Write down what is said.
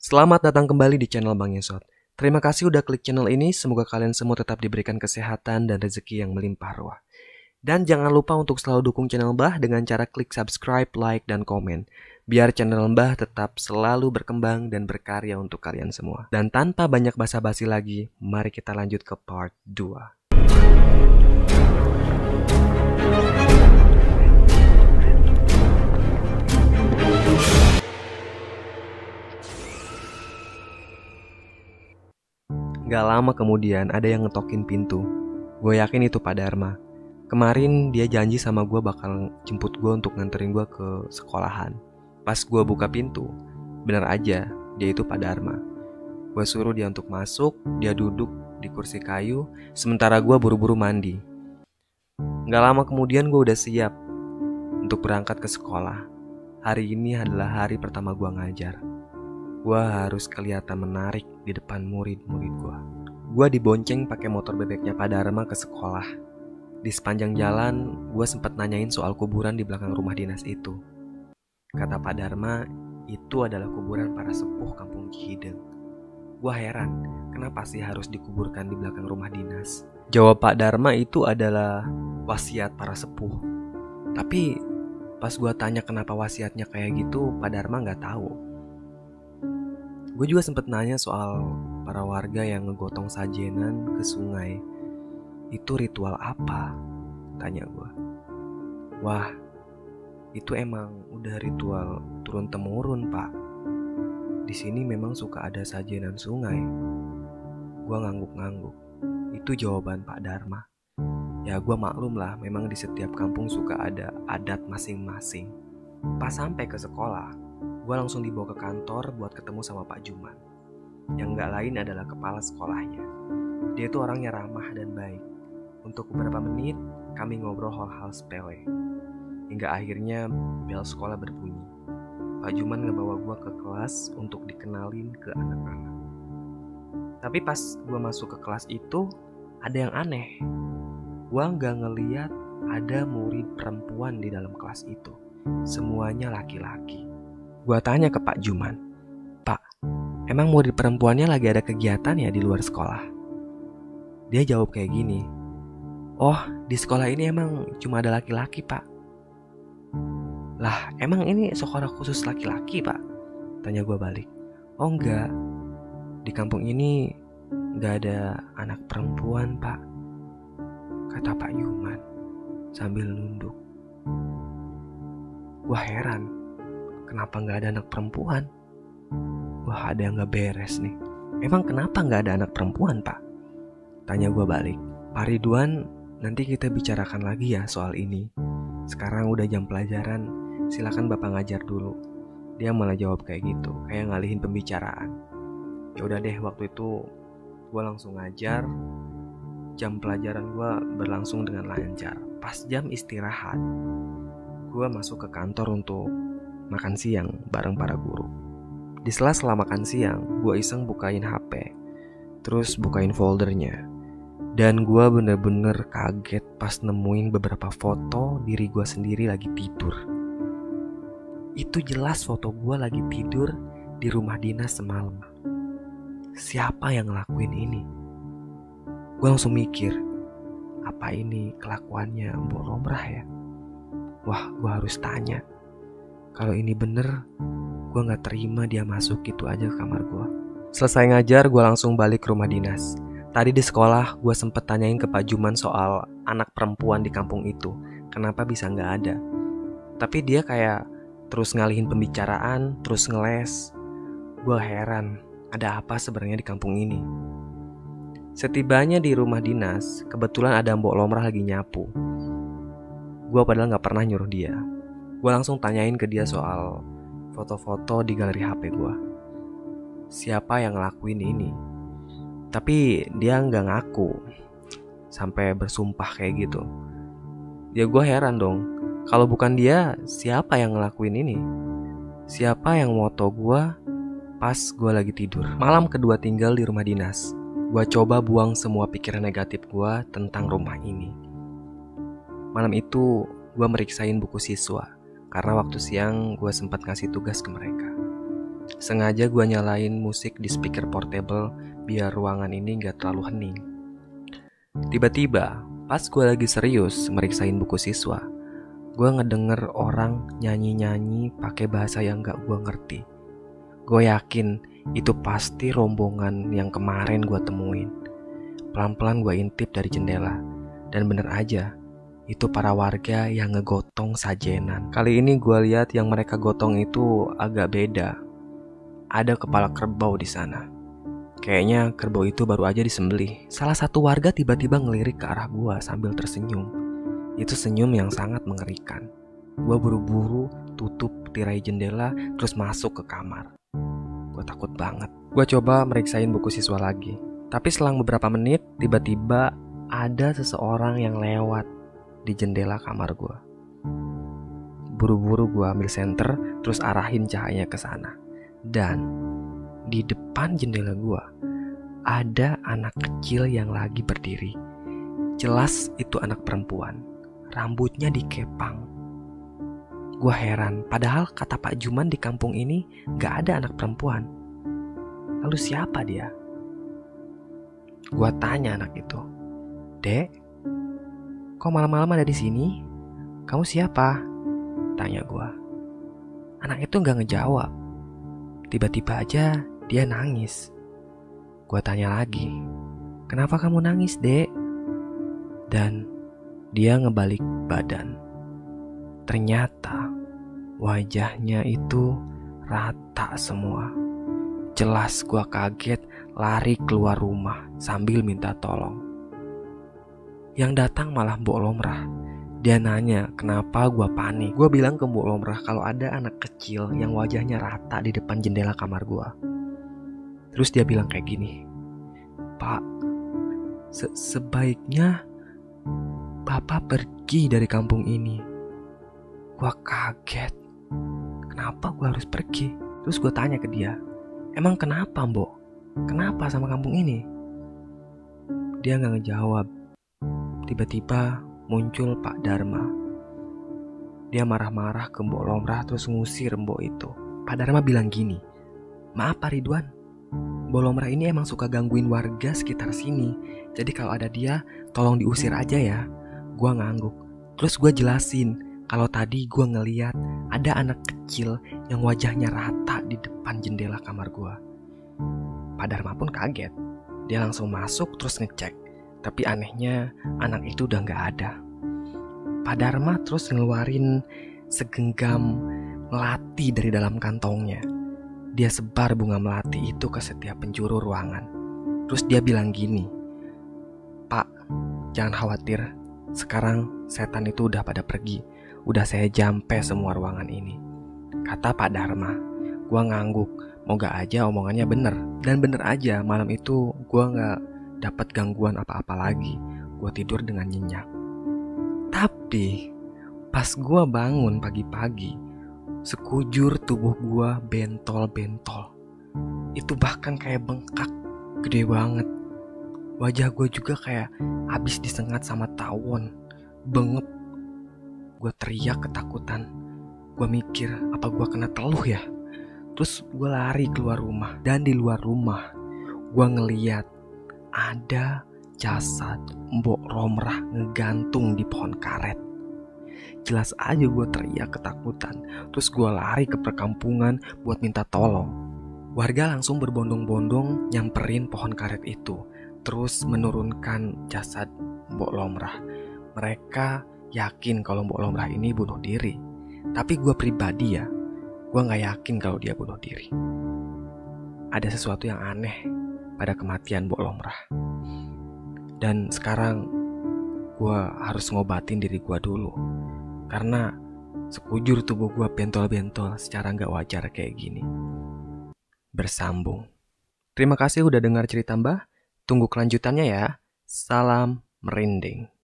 Selamat datang kembali di channel Bang Yesot. Terima kasih udah klik channel ini, semoga kalian semua tetap diberikan kesehatan dan rezeki yang melimpah ruah. Dan jangan lupa untuk selalu dukung channel Mbah dengan cara klik subscribe, like, dan komen. Biar channel Mbah tetap selalu berkembang dan berkarya untuk kalian semua. Dan tanpa banyak basa-basi lagi, mari kita lanjut ke part 2. Gak lama kemudian ada yang ngetokin pintu. Gue yakin itu Pak Dharma. Kemarin dia janji sama gue bakal jemput gue untuk nganterin gue ke sekolahan. Pas gue buka pintu, bener aja dia itu Pak Dharma. Gue suruh dia untuk masuk, dia duduk di kursi kayu, sementara gue buru-buru mandi. Gak lama kemudian gue udah siap untuk berangkat ke sekolah. Hari ini adalah hari pertama gue ngajar. Gue harus kelihatan menarik di depan murid-murid gue. Gue dibonceng pakai motor bebeknya Pak Dharma ke sekolah. Di sepanjang jalan, gue sempat nanyain soal kuburan di belakang rumah dinas itu. Kata Pak Dharma, itu adalah kuburan para sepuh kampung Cihideng. Gue heran, kenapa sih harus dikuburkan di belakang rumah dinas? Jawab Pak Dharma itu adalah wasiat para sepuh. Tapi pas gue tanya kenapa wasiatnya kayak gitu, Pak Dharma nggak tahu. Gue juga sempet nanya soal para warga yang ngegotong sajenan ke sungai. Itu ritual apa? Tanya gue. Wah, itu emang udah ritual turun temurun pak. Di sini memang suka ada sajenan sungai. Gue ngangguk-ngangguk. Itu jawaban Pak Dharma. Ya gue maklum lah, memang di setiap kampung suka ada adat masing-masing. Pas sampai ke sekolah, gue langsung dibawa ke kantor buat ketemu sama Pak Juman. Yang nggak lain adalah kepala sekolahnya. Dia itu orangnya ramah dan baik. Untuk beberapa menit, kami ngobrol hal-hal sepele. Hingga akhirnya bel sekolah berbunyi. Pak Juman ngebawa gue ke kelas untuk dikenalin ke anak-anak. Tapi pas gue masuk ke kelas itu, ada yang aneh. Gue nggak ngeliat ada murid perempuan di dalam kelas itu. Semuanya laki-laki. Gua tanya ke Pak Juman, Pak, emang murid perempuannya lagi ada kegiatan ya di luar sekolah? Dia jawab kayak gini, Oh, di sekolah ini emang cuma ada laki-laki, Pak. Lah, emang ini sekolah khusus laki-laki, Pak? Tanya gue balik. Oh, enggak. Di kampung ini enggak ada anak perempuan, Pak. Kata Pak Yuman sambil nunduk. Gua heran kenapa nggak ada anak perempuan? Wah ada yang nggak beres nih. Emang kenapa nggak ada anak perempuan pak? Tanya gue balik. Pak Ridwan, nanti kita bicarakan lagi ya soal ini. Sekarang udah jam pelajaran, silakan bapak ngajar dulu. Dia malah jawab kayak gitu, kayak ngalihin pembicaraan. Ya udah deh waktu itu gue langsung ngajar. Jam pelajaran gue berlangsung dengan lancar. Pas jam istirahat, gue masuk ke kantor untuk makan siang bareng para guru. Di sela-sela makan siang, gue iseng bukain HP, terus bukain foldernya. Dan gue bener-bener kaget pas nemuin beberapa foto diri gue sendiri lagi tidur. Itu jelas foto gue lagi tidur di rumah dinas semalam. Siapa yang ngelakuin ini? Gue langsung mikir, apa ini kelakuannya Mbok Romrah ya? Wah, gue harus tanya. Kalau ini bener, gue gak terima dia masuk gitu aja ke kamar gue. Selesai ngajar, gue langsung balik ke rumah dinas. Tadi di sekolah, gue sempet tanyain ke Pak Juman soal anak perempuan di kampung itu. Kenapa bisa gak ada? Tapi dia kayak terus ngalihin pembicaraan, terus ngeles. Gue heran, ada apa sebenarnya di kampung ini? Setibanya di rumah dinas, kebetulan ada Mbok Lomrah lagi nyapu. Gue padahal gak pernah nyuruh dia. Gue langsung tanyain ke dia soal foto-foto di galeri HP gue. Siapa yang ngelakuin ini? Tapi dia nggak ngaku sampai bersumpah kayak gitu. Ya gue heran dong. Kalau bukan dia, siapa yang ngelakuin ini? Siapa yang moto gue pas gue lagi tidur? Malam kedua tinggal di rumah dinas. Gue coba buang semua pikiran negatif gue tentang rumah ini. Malam itu gue meriksain buku siswa karena waktu siang gue sempat ngasih tugas ke mereka. Sengaja gue nyalain musik di speaker portable biar ruangan ini gak terlalu hening. Tiba-tiba, pas gue lagi serius meriksain buku siswa, gue ngedenger orang nyanyi-nyanyi pakai bahasa yang gak gue ngerti. Gue yakin itu pasti rombongan yang kemarin gue temuin. Pelan-pelan gue intip dari jendela, dan bener aja, itu para warga yang ngegotong sajenan. Kali ini gue lihat yang mereka gotong itu agak beda. Ada kepala kerbau di sana. Kayaknya kerbau itu baru aja disembelih. Salah satu warga tiba-tiba ngelirik ke arah gue sambil tersenyum. Itu senyum yang sangat mengerikan. Gue buru-buru tutup tirai jendela terus masuk ke kamar. Gue takut banget. Gue coba meriksain buku siswa lagi. Tapi selang beberapa menit, tiba-tiba ada seseorang yang lewat di jendela kamar gue. Buru-buru gue ambil senter, terus arahin cahaya ke sana. Dan di depan jendela gue ada anak kecil yang lagi berdiri. Jelas itu anak perempuan. Rambutnya dikepang. Gue heran, padahal kata Pak Juman di kampung ini gak ada anak perempuan. Lalu siapa dia? Gue tanya anak itu, Dek, Kok malam-malam ada di sini? Kamu siapa? Tanya gue. Anak itu gak ngejawab. Tiba-tiba aja dia nangis. Gue tanya lagi, kenapa kamu nangis dek? Dan dia ngebalik badan. Ternyata wajahnya itu rata semua. Jelas gue kaget lari keluar rumah sambil minta tolong. Yang datang malah Mbok Lomrah. Dia nanya kenapa gue panik. Gue bilang ke Mbok Lomrah kalau ada anak kecil yang wajahnya rata di depan jendela kamar gue. Terus dia bilang kayak gini, Pak, se sebaiknya Bapak pergi dari kampung ini. Gue kaget. Kenapa gue harus pergi? Terus gue tanya ke dia, emang kenapa Mbok? Kenapa sama kampung ini? Dia nggak ngejawab. Tiba-tiba muncul Pak Dharma. Dia marah-marah ke Mbok Lomrah terus ngusir Mbok itu. Pak Dharma bilang gini, Maaf Pak Ridwan, Mbok Lomrah ini emang suka gangguin warga sekitar sini. Jadi kalau ada dia, tolong diusir aja ya. Gua ngangguk. Terus gue jelasin kalau tadi gue ngeliat ada anak kecil yang wajahnya rata di depan jendela kamar gue. Pak Dharma pun kaget. Dia langsung masuk terus ngecek. Tapi anehnya anak itu udah gak ada. Pak Dharma terus ngeluarin segenggam melati dari dalam kantongnya. Dia sebar bunga melati itu ke setiap penjuru ruangan. Terus dia bilang gini, Pak, jangan khawatir. Sekarang setan itu udah pada pergi. Udah saya jampe semua ruangan ini. Kata Pak Dharma, gua ngangguk. Moga aja omongannya bener. Dan bener aja malam itu gua gak dapat gangguan apa-apa lagi. Gue tidur dengan nyenyak. Tapi pas gue bangun pagi-pagi, sekujur tubuh gue bentol-bentol. Itu bahkan kayak bengkak, gede banget. Wajah gue juga kayak habis disengat sama tawon, bengep. Gue teriak ketakutan. Gue mikir, apa gue kena teluh ya? Terus gue lari keluar rumah dan di luar rumah gue ngeliat ada jasad Mbok Romrah ngegantung di pohon karet. Jelas aja gue teriak ketakutan, terus gue lari ke perkampungan buat minta tolong. Warga langsung berbondong-bondong nyamperin pohon karet itu, terus menurunkan jasad Mbok Lomrah. Mereka yakin kalau Mbok Lomrah ini bunuh diri. Tapi gue pribadi ya, gue gak yakin kalau dia bunuh diri. Ada sesuatu yang aneh pada kematian Mbok Lomrah. Dan sekarang gue harus ngobatin diri gue dulu. Karena sekujur tubuh gue bentol-bentol secara nggak wajar kayak gini. Bersambung. Terima kasih udah dengar cerita Mbah. Tunggu kelanjutannya ya. Salam merinding.